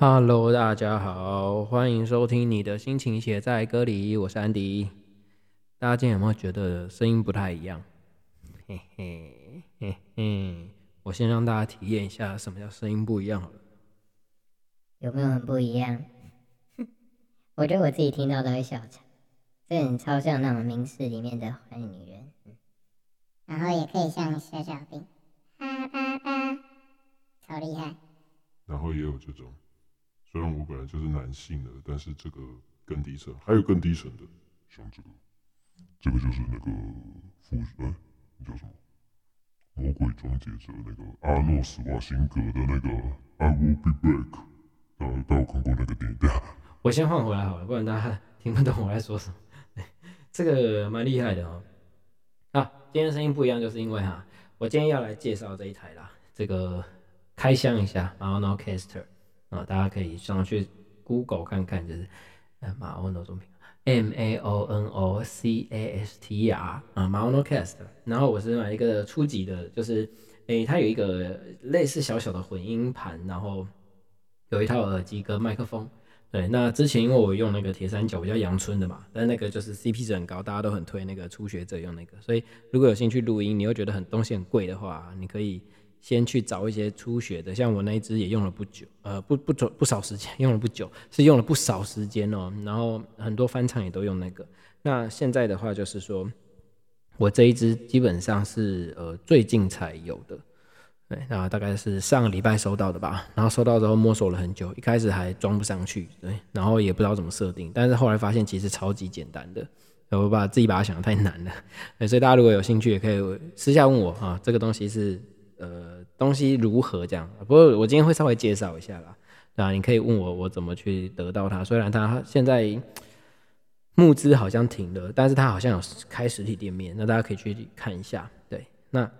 Hello，大家好，欢迎收听你的心情写在歌里，我是安迪。大家今天有没有觉得声音不太一样？嘿嘿嘿嘿，我先让大家体验一下什么叫声音不一样好了。有没有很不一样？我觉得我自己听到都会笑场，这很超像那种名士里面的坏女人。然后也可以像小小兵，啪啪啪，超厉害。然后也有这种，虽然我本来就是男性的，但是这个更低沉，还有更低沉的，像这个，这个就是那个副，哎，叫什么？魔鬼终结者那个阿诺斯瓦辛格的那个 I will be back。大家有看过那个电影？我先换回来好了，不然大家听不懂我在说什么。这个蛮厉害的哦。啊，今天声音不一样，就是因为哈，我今天要来介绍这一台啦，这个开箱一下 Maonocaster 啊，大家可以上去 Google 看看，就是呃 Maono 中品 M A O N O C A S T R 啊 Maono Cast，然后我是买一个初级的，就是诶，它有一个类似小小的混音盘，然后有一套耳机跟麦克风。对，那之前因为我用那个铁三角比较阳春的嘛，但那个就是 CP 值很高，大家都很推那个初学者用那个，所以如果有兴趣录音，你又觉得很东西很贵的话，你可以先去找一些初学的，像我那一支也用了不久，呃，不不久不少时间，用了不久，是用了不少时间哦，然后很多翻唱也都用那个。那现在的话就是说，我这一支基本上是呃最近才有的。对，那大概是上个礼拜收到的吧。然后收到之后摸索了很久，一开始还装不上去，对，然后也不知道怎么设定。但是后来发现其实超级简单的，我把自己把它想的太难了。所以大家如果有兴趣，也可以私下问我啊，这个东西是呃东西如何这样。不过我今天会稍微介绍一下啦，啊你可以问我我怎么去得到它。虽然它现在募资好像停了，但是它好像有开实体店面，那大家可以去看一下。对，那。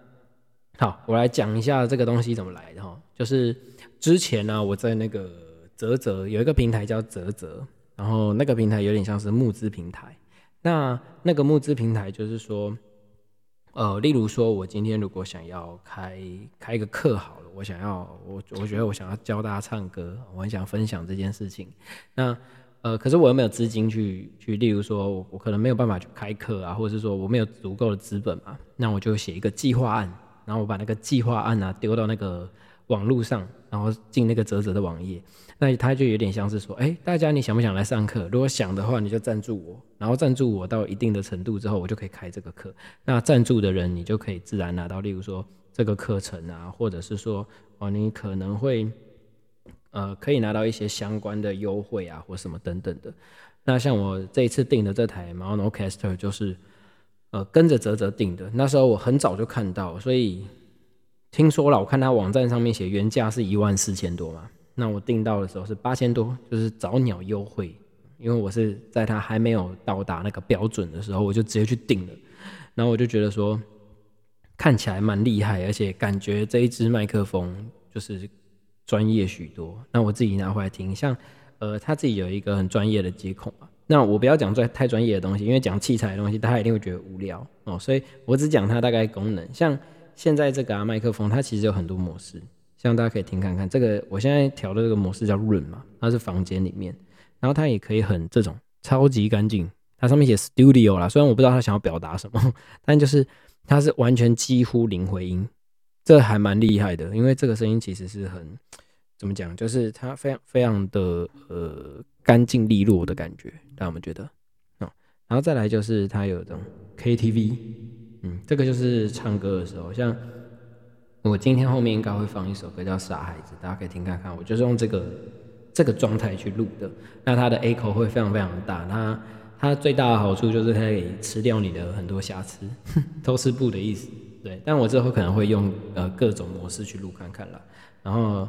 好，我来讲一下这个东西怎么来的哈。就是之前呢，我在那个泽泽有一个平台叫泽泽，然后那个平台有点像是募资平台。那那个募资平台就是说，呃，例如说我今天如果想要开开一个课好了，我想要我我觉得我想要教大家唱歌，我很想分享这件事情。那呃，可是我又没有资金去去，例如说我我可能没有办法去开课啊，或者是说我没有足够的资本嘛，那我就写一个计划案。然后我把那个计划案啊丢到那个网络上，然后进那个泽泽的网页，那他就有点像是说，哎，大家你想不想来上课？如果想的话，你就赞助我，然后赞助我到一定的程度之后，我就可以开这个课。那赞助的人，你就可以自然拿到，例如说这个课程啊，或者是说，哦，你可能会，呃，可以拿到一些相关的优惠啊，或什么等等的。那像我这一次订的这台 Monocaster 就是。呃，跟着泽泽订的，那时候我很早就看到，所以听说了，我看他网站上面写原价是一万四千多嘛，那我订到的时候是八千多，就是早鸟优惠，因为我是在它还没有到达那个标准的时候，我就直接去订了，然后我就觉得说看起来蛮厉害，而且感觉这一支麦克风就是专业许多，那我自己拿回来听，像呃他自己有一个很专业的接口嘛。那我不要讲太太专业的东西，因为讲器材的东西，大家一定会觉得无聊哦。所以我只讲它大概功能。像现在这个啊麦克风，它其实有很多模式，希望大家可以听看看。这个我现在调的这个模式叫润嘛，它是房间里面，然后它也可以很这种超级干净。它上面写 Studio 啦，虽然我不知道它想要表达什么，但就是它是完全几乎零回音，这还蛮厉害的。因为这个声音其实是很怎么讲，就是它非常非常的呃。干净利落的感觉，让我们觉得哦，然后再来就是它有这种 KTV，嗯，这个就是唱歌的时候，像我今天后面应该会放一首歌叫《傻孩子》，大家可以听看看。我就是用这个这个状态去录的，那它的 echo 会非常非常大。它它最大的好处就是它可以吃掉你的很多瑕疵，偷吃布的意思。对，但我之后可能会用呃各种模式去录看看了。然后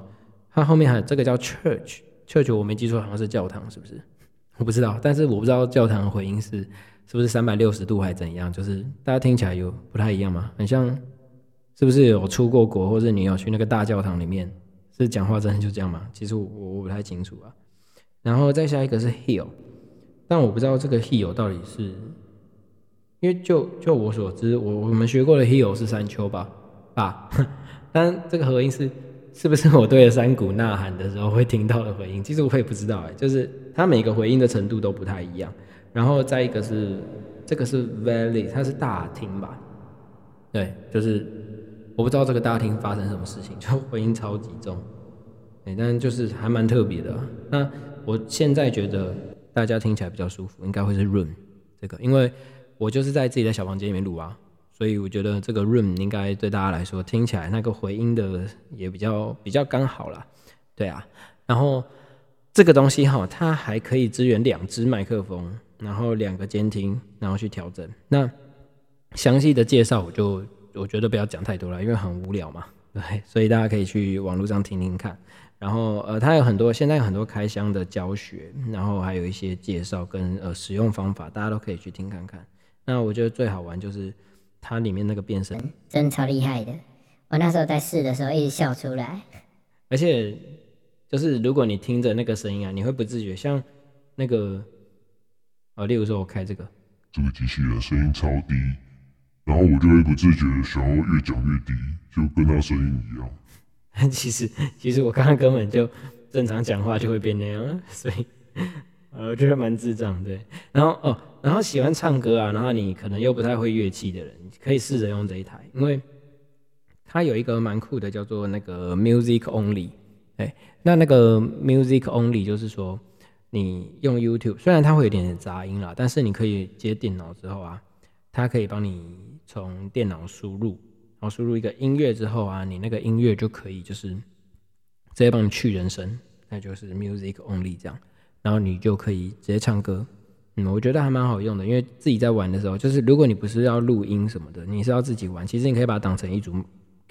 它后面还有这个叫 Church，Church 我没记错，好像是教堂，是不是？我不知道，但是我不知道教堂的回音是是不是三百六十度还怎样，就是大家听起来有不太一样吗？很像，是不是有出过国，或者你有去那个大教堂里面，是讲话真的就这样吗？其实我我不太清楚啊。然后再下一个是 hill，但我不知道这个 hill 到底是，因为就就我所知，我我们学过的 hill 是山丘吧，啊，但这个合音是是不是我对着山谷呐喊的时候会听到的回音？其实我也不知道哎，就是它每个回音的程度都不太一样。然后再一个是这个是 valley，它是大厅吧？对，就是我不知道这个大厅发生什么事情，就回音超级重。哎，但是就是还蛮特别的。那我现在觉得大家听起来比较舒服，应该会是 room 这个，因为我就是在自己的小房间里面录啊。所以我觉得这个 room 应该对大家来说听起来那个回音的也比较比较刚好啦，对啊。然后这个东西哈，它还可以支援两只麦克风，然后两个监听，然后去调整。那详细的介绍我就我觉得不要讲太多了，因为很无聊嘛，对。所以大家可以去网络上听听看。然后呃，它有很多现在有很多开箱的教学，然后还有一些介绍跟呃使用方法，大家都可以去听看看。那我觉得最好玩就是。它里面那个变声真的超厉害的，我那时候在试的时候一直笑出来。而且就是如果你听着那个声音啊，你会不自觉像那个呃，例如说我开这个，这个机器人声音超低，然后我就会不自觉的想要越讲越低，就跟他声音一样。其实其实我刚刚根本就正常讲话就会变那样，所以。呃，我觉得蛮智障，对。然后哦，然后喜欢唱歌啊，然后你可能又不太会乐器的人，可以试着用这一台，因为它有一个蛮酷的，叫做那个 Music Only。哎，那那个 Music Only 就是说，你用 YouTube，虽然它会有点杂音啦，但是你可以接电脑之后啊，它可以帮你从电脑输入，然后输入一个音乐之后啊，你那个音乐就可以就是直接帮你去人声，那就是 Music Only 这样。然后你就可以直接唱歌，嗯，我觉得还蛮好用的，因为自己在玩的时候，就是如果你不是要录音什么的，你是要自己玩，其实你可以把它当成一组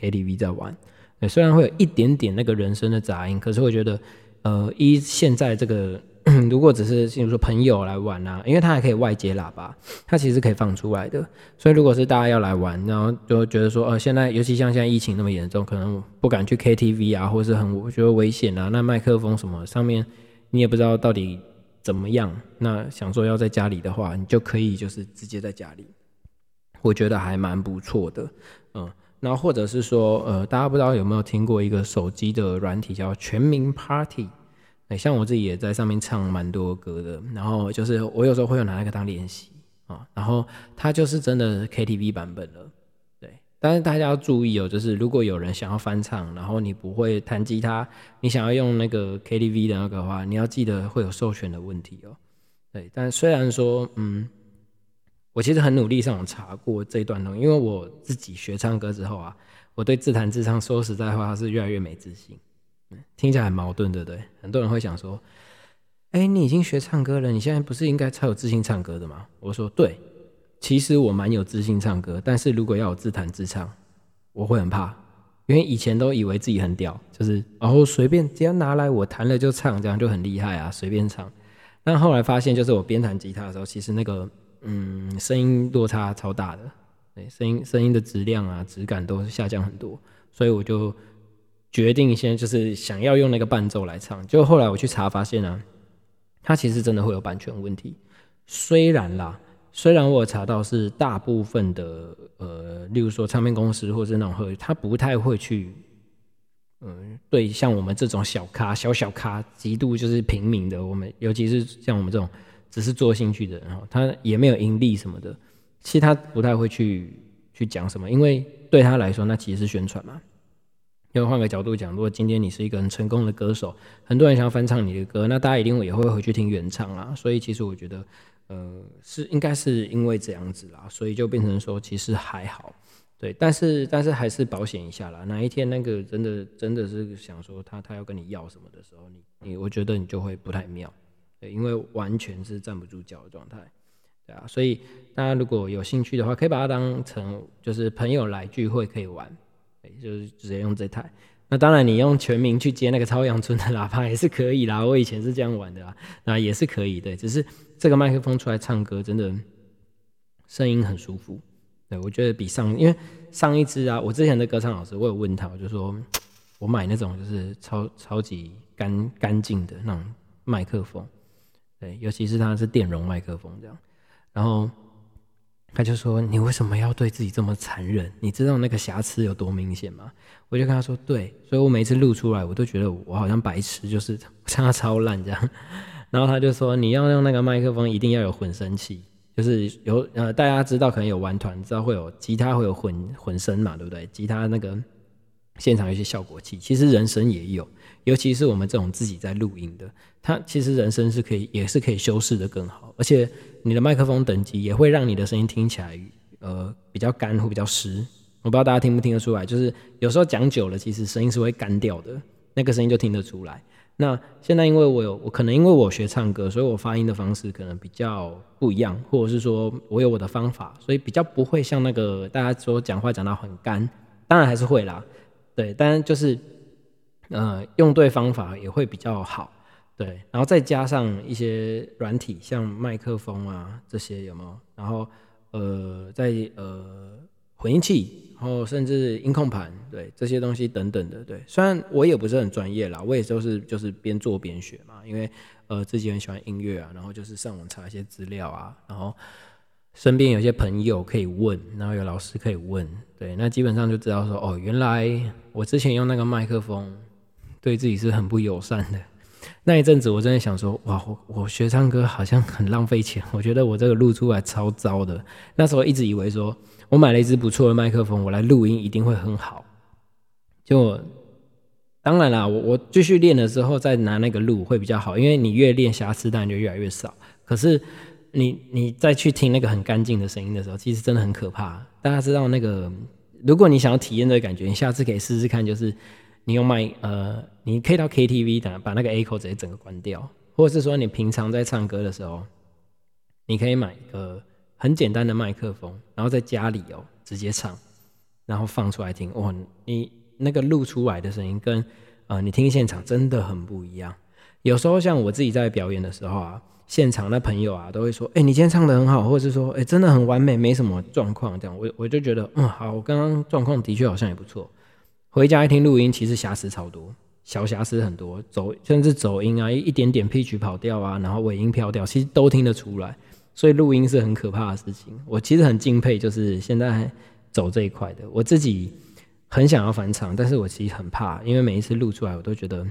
KTV 在玩。对，虽然会有一点点那个人声的杂音，可是我觉得，呃，一现在这个如果只是比如说朋友来玩啊，因为它还可以外接喇叭，它其实可以放出来的。所以如果是大家要来玩，然后就觉得说，呃，现在尤其像现在疫情那么严重，可能不敢去 KTV 啊，或是很我觉得危险啊，那麦克风什么上面。你也不知道到底怎么样，那想说要在家里的话，你就可以就是直接在家里，我觉得还蛮不错的，嗯，那或者是说，呃，大家不知道有没有听过一个手机的软体叫全民 Party，哎，像我自己也在上面唱蛮多歌的，然后就是我有时候会有拿那个当练习啊，然后它就是真的 KTV 版本了。对但是大家要注意哦，就是如果有人想要翻唱，然后你不会弹吉他，你想要用那个 KTV 的那个话，你要记得会有授权的问题哦。对，但虽然说，嗯，我其实很努力上网查过这一段东西，因为我自己学唱歌之后啊，我对自弹自唱说实在话是越来越没自信。听起来很矛盾，对不对？很多人会想说，哎，你已经学唱歌了，你现在不是应该超有自信唱歌的吗？我说对。其实我蛮有自信唱歌，但是如果要我自弹自唱，我会很怕，因为以前都以为自己很屌，就是然后随便只要拿来我弹了就唱，这样就很厉害啊，随便唱。但后来发现，就是我边弹吉他的时候，其实那个嗯声音落差超大的，对，声音声音的质量啊质感都下降很多，所以我就决定先就是想要用那个伴奏来唱。就后来我去查发现啊，它其实真的会有版权问题，虽然啦。虽然我查到是大部分的呃，例如说唱片公司或者是那种会，他不太会去，嗯，对像我们这种小咖、小小咖、极度就是平民的，我们尤其是像我们这种只是做兴趣的人哈，他也没有盈利什么的，其实他不太会去去讲什么，因为对他来说那其实是宣传嘛。因为换个角度讲，如果今天你是一个很成功的歌手，很多人想要翻唱你的歌，那大家一定也会回去听原唱啦。所以其实我觉得。呃，是应该是因为这样子啦，所以就变成说其实还好，对，但是但是还是保险一下啦。哪一天那个真的真的是想说他他要跟你要什么的时候，你你我觉得你就会不太妙，对，因为完全是站不住脚的状态，对啊，所以大家如果有兴趣的话，可以把它当成就是朋友来聚会可以玩，就是直接用这台。那当然，你用全民去接那个超阳村的喇叭也是可以啦。我以前是这样玩的啦，那也是可以的。只是这个麦克风出来唱歌，真的声音很舒服。对我觉得比上，因为上一支啊，我之前的歌唱老师，我有问他，我就说我买那种就是超超级干干净的那种麦克风，对，尤其是它是电容麦克风这样。然后他就说：“你为什么要对自己这么残忍？你知道那个瑕疵有多明显吗？”我就跟他说：“对，所以我每次录出来，我都觉得我好像白痴，就是 唱的超烂这样。”然后他就说：“你要用那个麦克风，一定要有混声器，就是有呃，大家知道可能有玩团知道会有吉他会有混混声嘛，对不对？吉他那个现场有一些效果器，其实人声也有，尤其是我们这种自己在录音的，它其实人声是可以也是可以修饰的更好，而且。”你的麦克风等级也会让你的声音听起来，呃，比较干或比较湿。我不知道大家听不听得出来，就是有时候讲久了，其实声音是会干掉的，那个声音就听得出来。那现在因为我有，我可能因为我学唱歌，所以我发音的方式可能比较不一样，或者是说我有我的方法，所以比较不会像那个大家说讲话讲到很干，当然还是会啦，对，但就是呃用对方法也会比较好。对，然后再加上一些软体，像麦克风啊这些有没有？然后呃，在呃混音器，然后甚至音控盘，对这些东西等等的。对，虽然我也不是很专业啦，我也都是就是边做边学嘛，因为呃自己很喜欢音乐啊，然后就是上网查一些资料啊，然后身边有些朋友可以问，然后有老师可以问，对，那基本上就知道说哦，原来我之前用那个麦克风对自己是很不友善的。那一阵子，我真的想说，哇，我我学唱歌好像很浪费钱。我觉得我这个录出来超糟的。那时候一直以为说，我买了一支不错的麦克风，我来录音一定会很好。就当然啦，我我继续练的时候再拿那个录会比较好，因为你越练瑕疵当然就越来越少。可是你你再去听那个很干净的声音的时候，其实真的很可怕。大家知道那个，如果你想要体验这个感觉，你下次可以试试看，就是。你用麦呃，你可以到 KTV 的，把那个 A 口直接整个关掉，或者是说你平常在唱歌的时候，你可以买一个很简单的麦克风，然后在家里哦直接唱，然后放出来听，哇，你那个录出来的声音跟呃你听现场真的很不一样。有时候像我自己在表演的时候啊，现场的朋友啊都会说，哎，你今天唱的很好，或者是说，哎，真的很完美，没什么状况这样，我我就觉得，嗯，好，我刚刚状况的确好像也不错。回家一听录音，其实瑕疵超多，小瑕疵很多，走甚至走音啊，一点点 P 曲跑调啊，然后尾音飘掉，其实都听得出来。所以录音是很可怕的事情。我其实很敬佩，就是现在走这一块的。我自己很想要返场，但是我其实很怕，因为每一次录出来，我都觉得，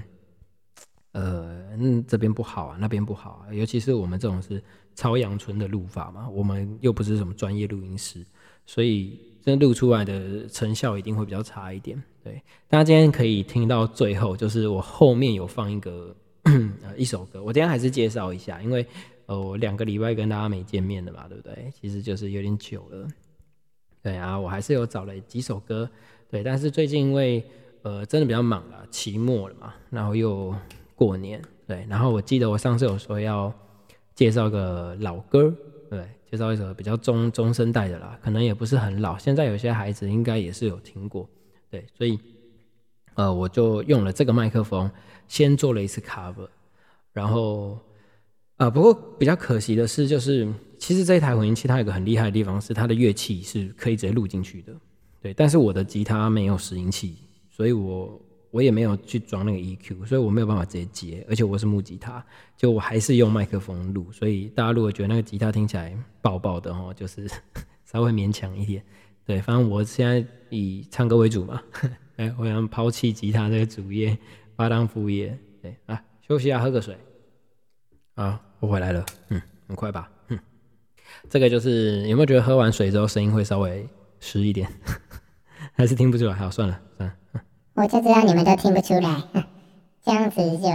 呃，这边不好啊，那边不好啊。尤其是我们这种是超阳村的录法嘛，我们又不是什么专业录音师，所以真录出来的成效一定会比较差一点。对，大家今天可以听到最后，就是我后面有放一个 呃一首歌，我今天还是介绍一下，因为呃我两个礼拜跟大家没见面的嘛，对不对？其实就是有点久了，对啊，我还是有找了几首歌，对，但是最近因为呃真的比较忙了，期末了嘛，然后又过年，对，然后我记得我上次有说要介绍个老歌，对，介绍一首比较中中生代的啦，可能也不是很老，现在有些孩子应该也是有听过。对，所以，呃，我就用了这个麦克风，先做了一次 cover，然后，啊，不过比较可惜的是，就是其实这一台混音器它有个很厉害的地方，是它的乐器是可以直接录进去的，对，但是我的吉他没有拾音器，所以我我也没有去装那个 EQ，所以我没有办法直接接，而且我是木吉他，就我还是用麦克风录，所以大家如果觉得那个吉他听起来爆爆的哦，就是 稍微勉强一点。对，反正我现在以唱歌为主嘛，哎，我想抛弃吉他这个主业，把当副业。对啊，休息下，喝个水。啊，我回来了，嗯，很快吧，嗯，这个就是有没有觉得喝完水之后声音会稍微湿一点，还是听不出来？好，算了，算了。我就知道你们都听不出来，这样子就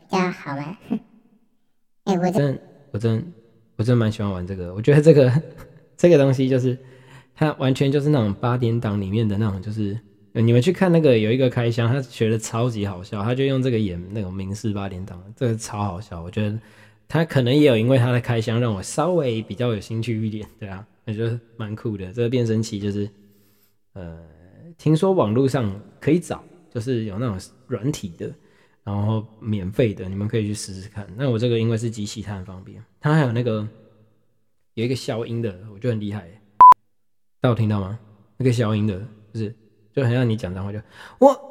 比较好了。哎，我真，我真，我真蛮喜欢玩这个，我觉得这个 这个东西就是。它完全就是那种八点档里面的那种，就是你们去看那个有一个开箱，他学的超级好笑，他就用这个演那种明式八点档，这个超好笑。我觉得他可能也有因为他的开箱让我稍微比较有兴趣一点，对啊，我觉得蛮酷的。这个变声器就是，呃，听说网络上可以找，就是有那种软体的，然后免费的，你们可以去试试看。那我这个因为是机器，它很方便，它还有那个有一个消音的，我觉得很厉害。大家有听到吗？那个消音的，就是就很像你讲脏话，就我，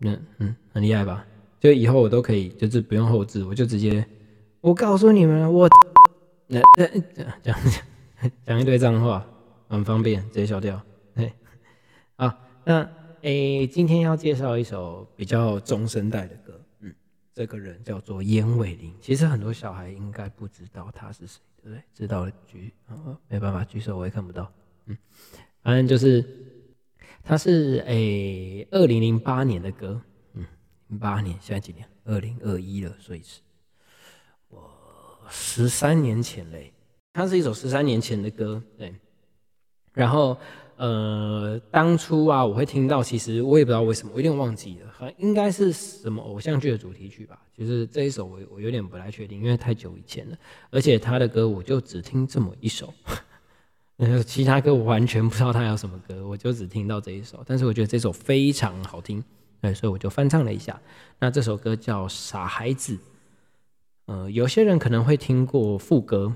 嗯嗯，很厉害吧？就以后我都可以，就是不用后置，我就直接，我告诉你们，我那那这样讲一堆脏话，很方便，直接消掉。对，好，那诶，今天要介绍一首比较中生代的歌，嗯，这个人叫做严伟林，其实很多小孩应该不知道他是谁，对不对？知道了举，没办法举手，我也看不到，嗯，反正就是他是诶，二零零八年的歌，嗯，零八年，现在几年？二零二一了，所以是我十三年前嘞。它是一首十三年前的歌，对。然后，呃，当初啊，我会听到，其实我也不知道为什么，我有点忘记了，好像应该是什么偶像剧的主题曲吧。就是这一首，我我有点不太确定，因为太久以前了。而且他的歌，我就只听这么一首，其他歌我完全不知道他有什么歌，我就只听到这一首。但是我觉得这首非常好听，对，所以我就翻唱了一下。那这首歌叫《傻孩子》，呃，有些人可能会听过副歌。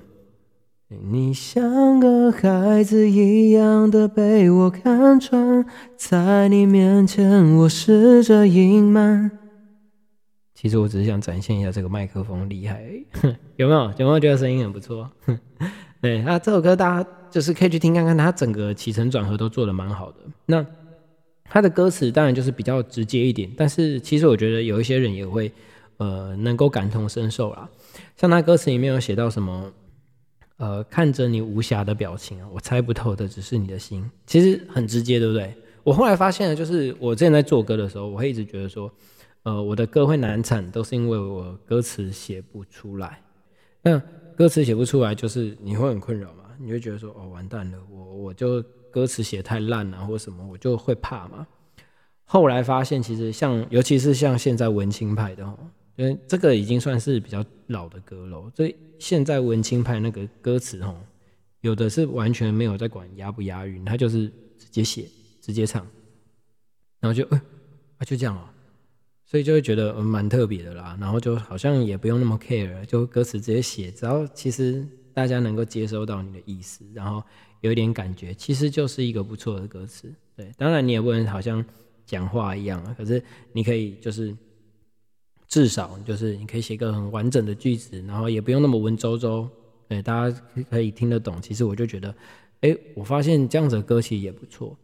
你像个孩子一样的被我看穿，在你面前我试着隐瞒。其实我只是想展现一下这个麦克风厉害，有没有？有没有觉得声音很不错？对，那这首歌大家就是可以去听看看，它整个起承转合都做的蛮好的。那它的歌词当然就是比较直接一点，但是其实我觉得有一些人也会呃能够感同身受啦。像他歌词里面有写到什么？呃，看着你无瑕的表情，我猜不透的只是你的心。其实很直接，对不对？我后来发现了，就是我之前在做歌的时候，我会一直觉得说，呃，我的歌会难产，都是因为我歌词写不出来。那歌词写不出来，就是你会很困扰嘛？你会觉得说，哦，完蛋了，我我就歌词写太烂了，或什么，我就会怕嘛。后来发现，其实像，尤其是像现在文青派的哦。因为这个已经算是比较老的歌了，所以现在文青派那个歌词吼，有的是完全没有在管押不押韵，他就是直接写直接唱，然后就呃啊就这样啊，所以就会觉得蛮特别的啦，然后就好像也不用那么 care，就歌词直接写，只要其实大家能够接收到你的意思，然后有一点感觉，其实就是一个不错的歌词。对，当然你也不能好像讲话一样啊，可是你可以就是。至少就是你可以写个很完整的句子，然后也不用那么文绉绉，对，大家可以听得懂。其实我就觉得，哎，我发现这样子的歌其实也不错。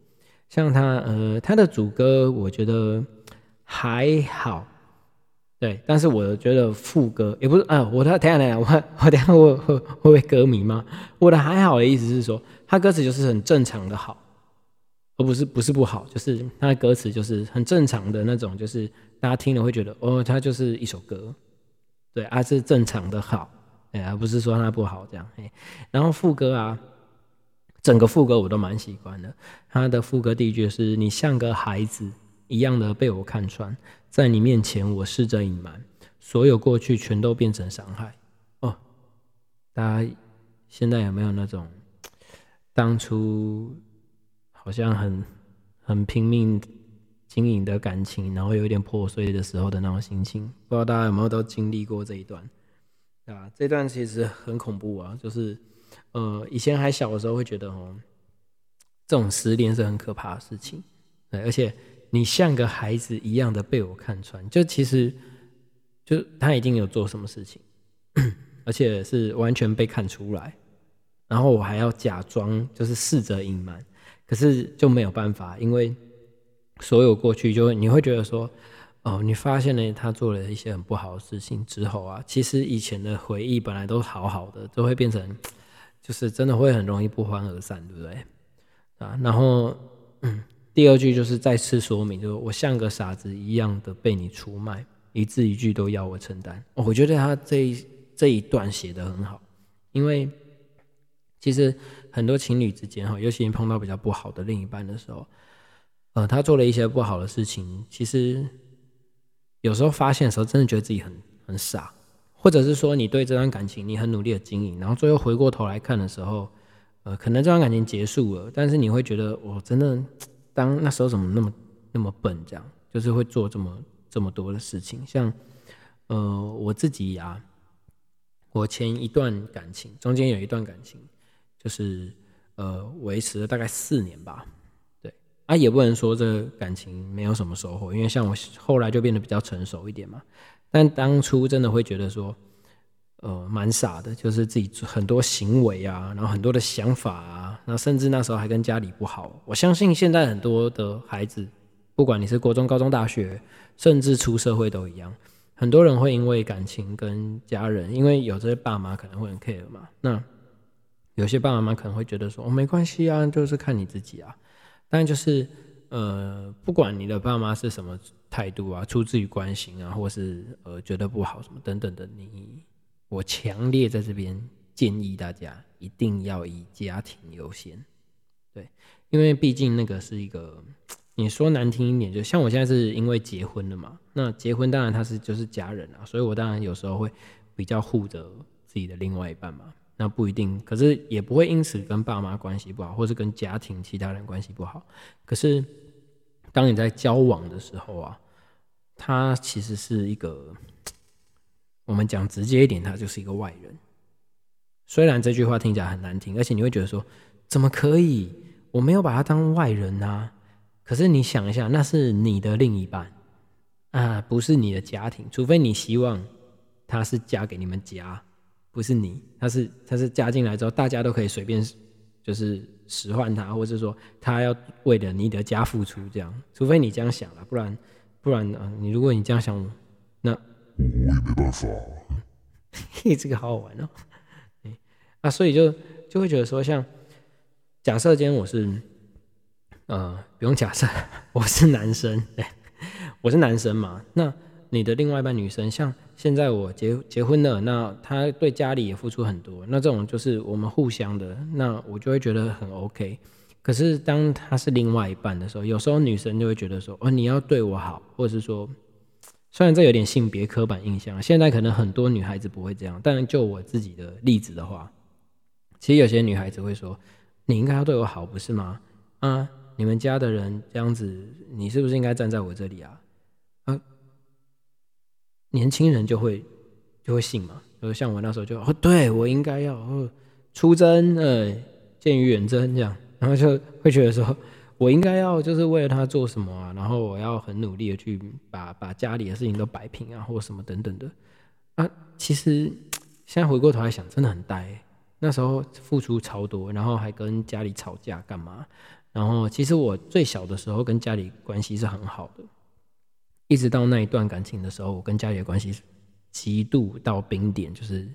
像他，呃，他的主歌我觉得还好，对，但是我觉得副歌也不是，啊，我的等下等下，我我等下我会会被歌迷吗？我的还好的意思是说，他歌词就是很正常的好。而不是不是不好，就是他的歌词就是很正常的那种，就是大家听了会觉得哦，它就是一首歌，对，啊是正常的好，哎，而不是说它不好这样。哎，然后副歌啊，整个副歌我都蛮喜欢的。他的副歌第一句是“你像个孩子一样的被我看穿，在你面前我试着隐瞒，所有过去全都变成伤害。”哦，大家现在有没有那种当初？好像很很拼命经营的感情，然后有一点破碎的时候的那种心情，不知道大家有没有都经历过这一段，对吧？这段其实很恐怖啊，就是呃，以前还小的时候会觉得哦，这种失恋是很可怕的事情，对，而且你像个孩子一样的被我看穿，就其实就他一定有做什么事情，而且是完全被看出来，然后我还要假装就是试着隐瞒。可是就没有办法，因为所有过去，就你会觉得说，哦，你发现了他做了一些很不好的事情之后啊，其实以前的回忆本来都好好的，都会变成，就是真的会很容易不欢而散，对不对？啊，然后，第二句就是再次说明，就是我像个傻子一样的被你出卖，一字一句都要我承担。我觉得他这一这一段写的很好，因为其实。很多情侣之间哈，尤其你碰到比较不好的另一半的时候，呃，他做了一些不好的事情，其实有时候发现的时候，真的觉得自己很很傻，或者是说你对这段感情你很努力的经营，然后最后回过头来看的时候，呃，可能这段感情结束了，但是你会觉得我真的当那时候怎么那么那么笨，这样就是会做这么这么多的事情，像呃我自己呀，我前一段感情中间有一段感情。就是呃维持了大概四年吧，对啊，也不能说这感情没有什么收获，因为像我后来就变得比较成熟一点嘛。但当初真的会觉得说，呃蛮傻的，就是自己很多行为啊，然后很多的想法啊，那甚至那时候还跟家里不好。我相信现在很多的孩子，不管你是国中、高中、大学，甚至出社会都一样，很多人会因为感情跟家人，因为有这些爸妈可能会很 care 嘛，那有些爸爸妈妈可能会觉得说哦没关系啊，就是看你自己啊，但就是。呃，不管你的爸妈是什么态度啊，出自于关心啊，或是呃觉得不好什么等等的，你我强烈在这边建议大家一定要以家庭优先，对，因为毕竟那个是一个，你说难听一点，就像我现在是因为结婚了嘛，那结婚当然他是就是家人啊，所以我当然有时候会比较护着自己的另外一半嘛，那不一定，可是也不会因此跟爸妈关系不好，或是跟家庭其他人关系不好，可是。当你在交往的时候啊，他其实是一个，我们讲直接一点，他就是一个外人。虽然这句话听起来很难听，而且你会觉得说，怎么可以？我没有把他当外人啊。可是你想一下，那是你的另一半啊，不是你的家庭。除非你希望他是嫁给你们家，不是你，他是他是加进来之后，大家都可以随便。就是使唤他，或者说他要为了你的家付出，这样，除非你这样想了，不然，不然啊，你如果你这样想，那我也没办法。嘿，这个好好玩哦。啊，所以就就会觉得说，像假设今天我是，呃，不用假设，我是男生，对，我是男生嘛，那。你的另外一半女生，像现在我结结婚了，那她对家里也付出很多，那这种就是我们互相的，那我就会觉得很 OK。可是当她是另外一半的时候，有时候女生就会觉得说，哦，你要对我好，或者是说，虽然这有点性别刻板印象，现在可能很多女孩子不会这样，但就我自己的例子的话，其实有些女孩子会说，你应该要对我好，不是吗？啊，你们家的人这样子，你是不是应该站在我这里啊？年轻人就会就会信嘛，就像我那时候就哦，对我应该要哦出征，呃，见于远征这样，然后就会觉得说我应该要就是为了他做什么啊，然后我要很努力的去把把家里的事情都摆平啊，或什么等等的啊。其实现在回过头来想，真的很呆，那时候付出超多，然后还跟家里吵架干嘛？然后其实我最小的时候跟家里关系是很好的。一直到那一段感情的时候，我跟家里的关系极度到冰点，就是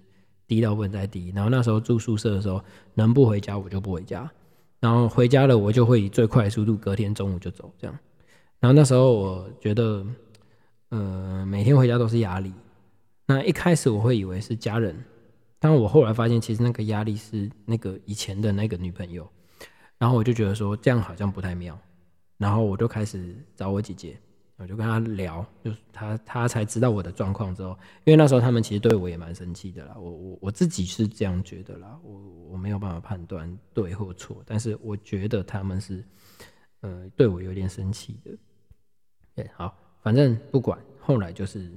低到不能再低。然后那时候住宿舍的时候，能不回家我就不回家，然后回家了我就会以最快的速度隔天中午就走这样。然后那时候我觉得，呃，每天回家都是压力。那一开始我会以为是家人，但我后来发现其实那个压力是那个以前的那个女朋友。然后我就觉得说这样好像不太妙，然后我就开始找我姐姐。我就跟他聊，就他他才知道我的状况之后，因为那时候他们其实对我也蛮生气的啦。我我我自己是这样觉得啦，我我没有办法判断对或错，但是我觉得他们是，呃，对我有点生气的。对，好，反正不管，后来就是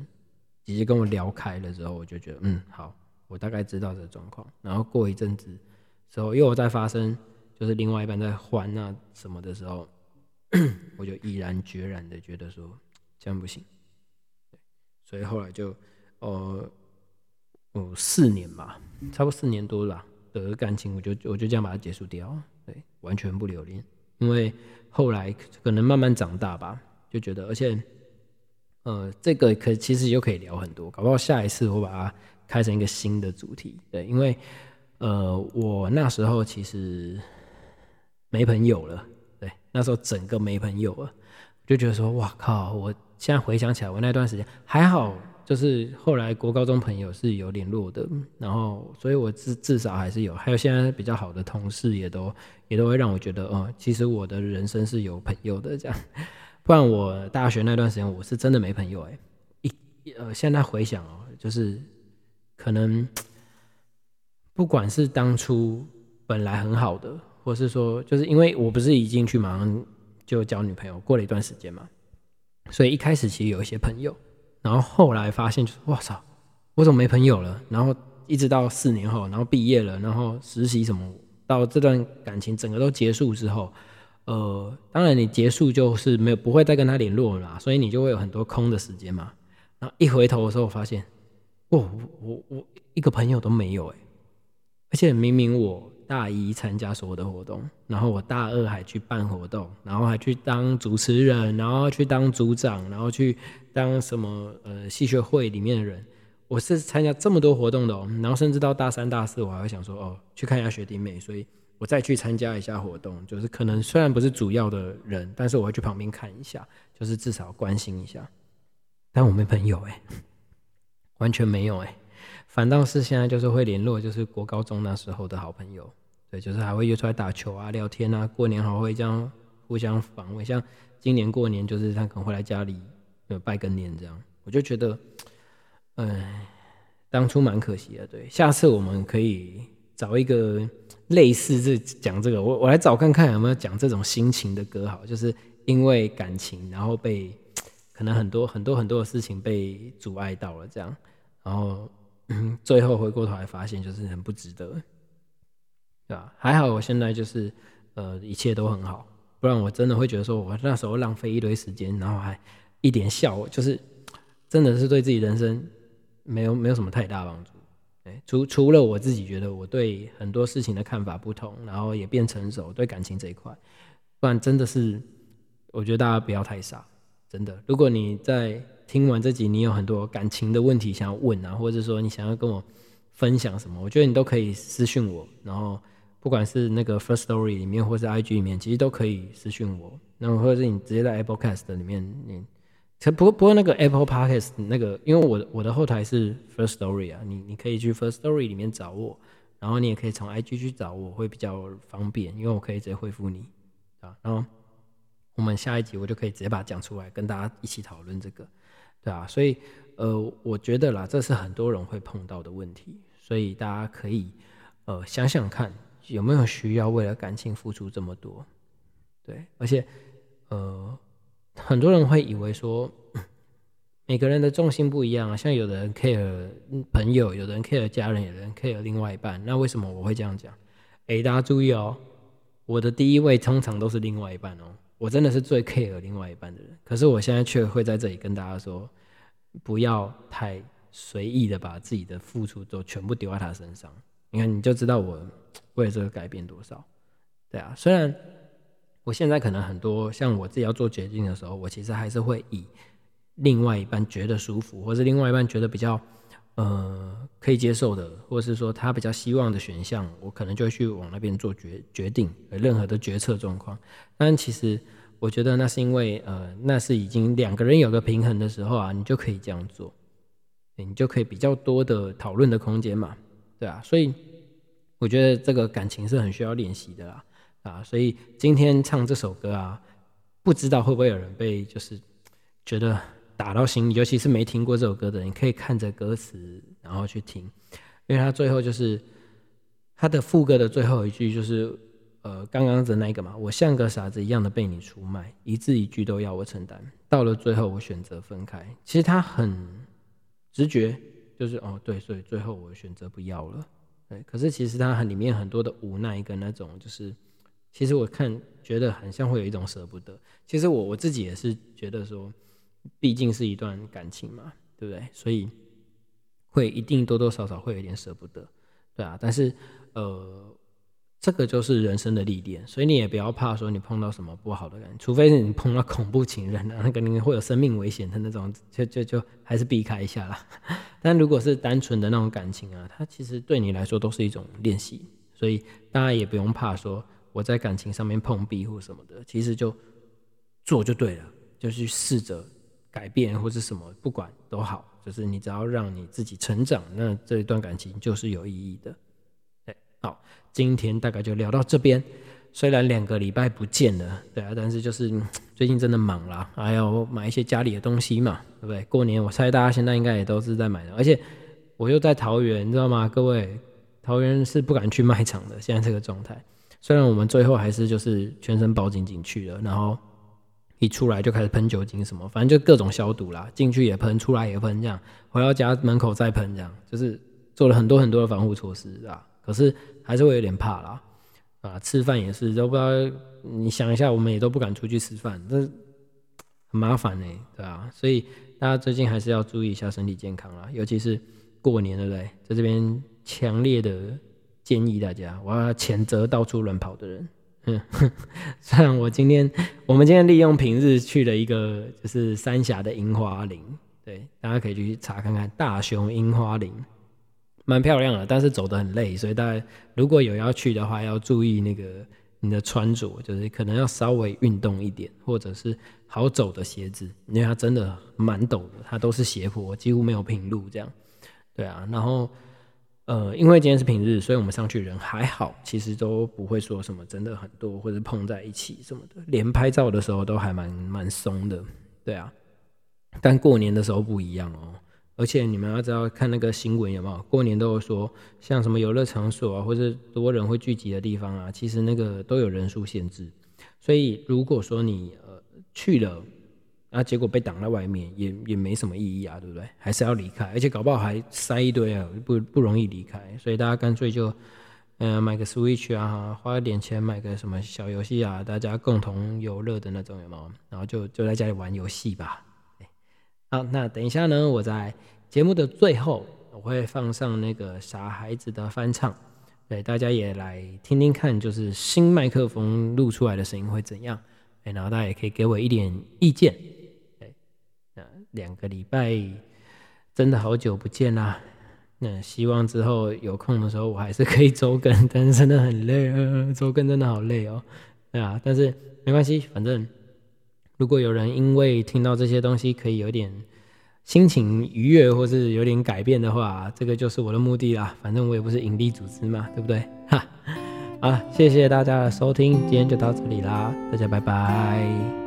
姐姐跟我聊开了之后，我就觉得嗯好，我大概知道这个状况。然后过一阵子之后，又在发生，就是另外一半在还那什么的时候。我就毅然决然的觉得说 这样不行，所以后来就呃哦四年吧，差不多四年多了的感情，我就我就这样把它结束掉，对，完全不留恋。因为后来可能慢慢长大吧，就觉得，而且呃这个可其实又可以聊很多，搞不好下一次我把它开成一个新的主题，对，因为呃我那时候其实没朋友了。那时候整个没朋友了，就觉得说哇靠！我现在回想起来，我那段时间还好，就是后来国高中朋友是有联络的，然后所以我至至少还是有，还有现在比较好的同事也都也都会让我觉得，哦，其实我的人生是有朋友的这样。不然我大学那段时间我是真的没朋友哎，一呃现在回想哦，就是可能不管是当初本来很好的。或是说，就是因为我不是一进去马上就交女朋友，过了一段时间嘛，所以一开始其实有一些朋友，然后后来发现就是哇操，我怎么没朋友了？然后一直到四年后，然后毕业了，然后实习什么，到这段感情整个都结束之后，呃，当然你结束就是没有不会再跟他联络了，所以你就会有很多空的时间嘛。然后一回头的时候，发现哦，我我一个朋友都没有哎，而且明明我大一参加所有的活动，然后我大二还去办活动，然后还去当主持人，然后去当组长，然后去当什么呃戏学会里面的人，我是参加这么多活动的哦，然后甚至到大三大四，我还会想说哦，去看一下学弟妹，所以我再去参加一下活动，就是可能虽然不是主要的人，但是我会去旁边看一下，就是至少关心一下，但我没朋友哎。完全没有哎，反倒是现在就是会联络，就是国高中那时候的好朋友，对，就是还会约出来打球啊、聊天啊，过年还会这样互相访问。像今年过年，就是他可能会来家里呃拜个年这样，我就觉得，哎，当初蛮可惜的。对，下次我们可以找一个类似这讲这个，我我来找看看有没有讲这种心情的歌，好，就是因为感情然后被。可能很多很多很多的事情被阻碍到了，这样，然后 最后回过头来发现，就是很不值得，对吧？还好我现在就是呃一切都很好，不然我真的会觉得说我那时候浪费一堆时间，然后还一点效，就是真的是对自己人生没有没有什么太大帮助。哎，除除了我自己觉得我对很多事情的看法不同，然后也变成熟，对感情这一块，不然真的是我觉得大家不要太傻。真的，如果你在听完这集，你有很多感情的问题想要问啊，或者说你想要跟我分享什么，我觉得你都可以私信我。然后不管是那个 First Story 里面，或是 IG 里面，其实都可以私信我。那或者是你直接在 Apple Cast 里面，你不不过那个 Apple Podcast 那个，因为我我的后台是 First Story 啊，你你可以去 First Story 里面找我，然后你也可以从 IG 去找我，会比较方便，因为我可以直接回复你啊，然后。我们下一集我就可以直接把它讲出来，跟大家一起讨论这个，对啊，所以呃，我觉得啦，这是很多人会碰到的问题，所以大家可以呃想想看，有没有需要为了感情付出这么多？对，而且呃，很多人会以为说每个人的重心不一样啊，像有的人 care 朋友，有的人 care 家人，有的人 care 另外一半，那为什么我会这样讲？哎，大家注意哦，我的第一位通常都是另外一半哦。我真的是最 care 另外一半的人，可是我现在却会在这里跟大家说，不要太随意的把自己的付出都全部丢在他身上。你看，你就知道我为了这个改变多少。对啊，虽然我现在可能很多像我自己要做决定的时候，我其实还是会以另外一半觉得舒服，或是另外一半觉得比较。呃，可以接受的，或者是说他比较希望的选项，我可能就去往那边做决决定，任何的决策状况。但其实我觉得那是因为，呃，那是已经两个人有个平衡的时候啊，你就可以这样做，你就可以比较多的讨论的空间嘛，对啊。所以我觉得这个感情是很需要练习的啦，啊，所以今天唱这首歌啊，不知道会不会有人被就是觉得。打到心里，尤其是没听过这首歌的人，可以看着歌词，然后去听，因为他最后就是他的副歌的最后一句，就是呃刚刚的那个嘛，我像个傻子一样的被你出卖，一字一句都要我承担，到了最后我选择分开。其实他很直觉，就是哦对，所以最后我选择不要了。对，可是其实他很里面很多的无奈跟那种，就是其实我看觉得很像会有一种舍不得。其实我我自己也是觉得说。毕竟是一段感情嘛，对不对？所以会一定多多少少会有点舍不得，对啊。但是呃，这个就是人生的历练，所以你也不要怕说你碰到什么不好的感，除非是你碰到恐怖情人啊，那个你会有生命危险的那种，就就就还是避开一下啦。但如果是单纯的那种感情啊，它其实对你来说都是一种练习，所以大家也不用怕说我在感情上面碰壁或什么的，其实就做就对了，就去试着。改变或是什么，不管都好，就是你只要让你自己成长，那这一段感情就是有意义的。对，好，今天大概就聊到这边。虽然两个礼拜不见了，对啊，但是就是最近真的忙啦，还要买一些家里的东西嘛，对不对？过年我猜大家现在应该也都是在买的，而且我又在桃园，你知道吗？各位，桃园是不敢去卖场的，现在这个状态。虽然我们最后还是就是全身包紧紧去了，然后。一出来就开始喷酒精什么，反正就各种消毒啦，进去也喷，出来也喷，这样回到家门口再喷，这样就是做了很多很多的防护措施啊。可是还是会有点怕啦，啊，吃饭也是都不知道，你想一下，我们也都不敢出去吃饭，这很麻烦呢，对啊。所以大家最近还是要注意一下身体健康啦，尤其是。过年，对不对？在这边强烈的建议大家，我要谴责到处乱跑的人。嗯，虽然我今天我们今天利用平日去了一个就是三峡的樱花林，对，大家可以去查看看大熊樱花林，蛮漂亮的，但是走得很累，所以大家如果有要去的话，要注意那个你的穿着，就是可能要稍微运动一点，或者是好走的鞋子，因为它真的蛮陡的，它都是斜坡，几乎没有平路这样。对啊，然后。呃，因为今天是平日，所以我们上去人还好，其实都不会说什么真的很多，或者碰在一起什么的，连拍照的时候都还蛮蛮松的，对啊。但过年的时候不一样哦，而且你们要知道看那个新闻有没有？过年都有说，像什么游乐场所啊，或者多人会聚集的地方啊，其实那个都有人数限制，所以如果说你呃去了。那结果被挡在外面，也也没什么意义啊，对不对？还是要离开，而且搞不好还塞一堆啊，不不容易离开。所以大家干脆就，嗯，买个 Switch 啊，花一点钱买个什么小游戏啊，大家共同游乐的那种，有没有？然后就就在家里玩游戏吧。好，那等一下呢，我在节目的最后我会放上那个傻孩子的翻唱，对，大家也来听听看，就是新麦克风录出来的声音会怎样？哎，然后大家也可以给我一点意见。两个礼拜真的好久不见啦！那希望之后有空的时候我还是可以周更，但是真的很累啊，周更真的好累哦。对啊，但是没关系，反正如果有人因为听到这些东西可以有点心情愉悦，或是有点改变的话，这个就是我的目的啦。反正我也不是盈利组织嘛，对不对？哈，啊，谢谢大家的收听，今天就到这里啦，大家拜拜。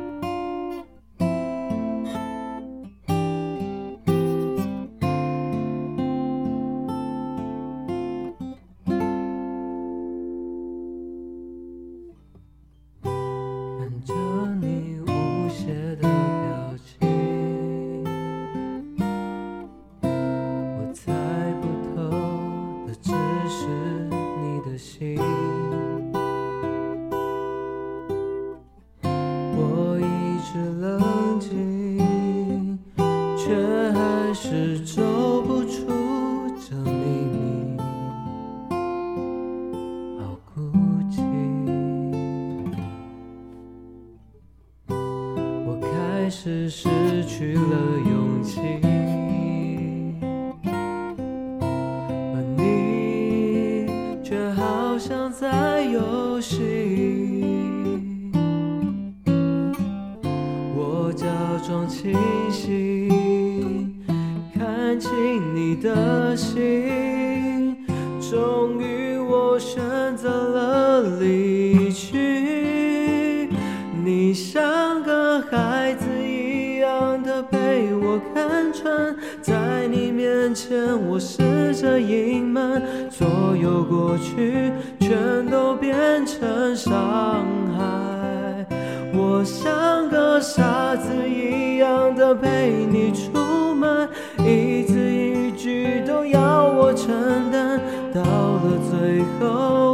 承担到了最后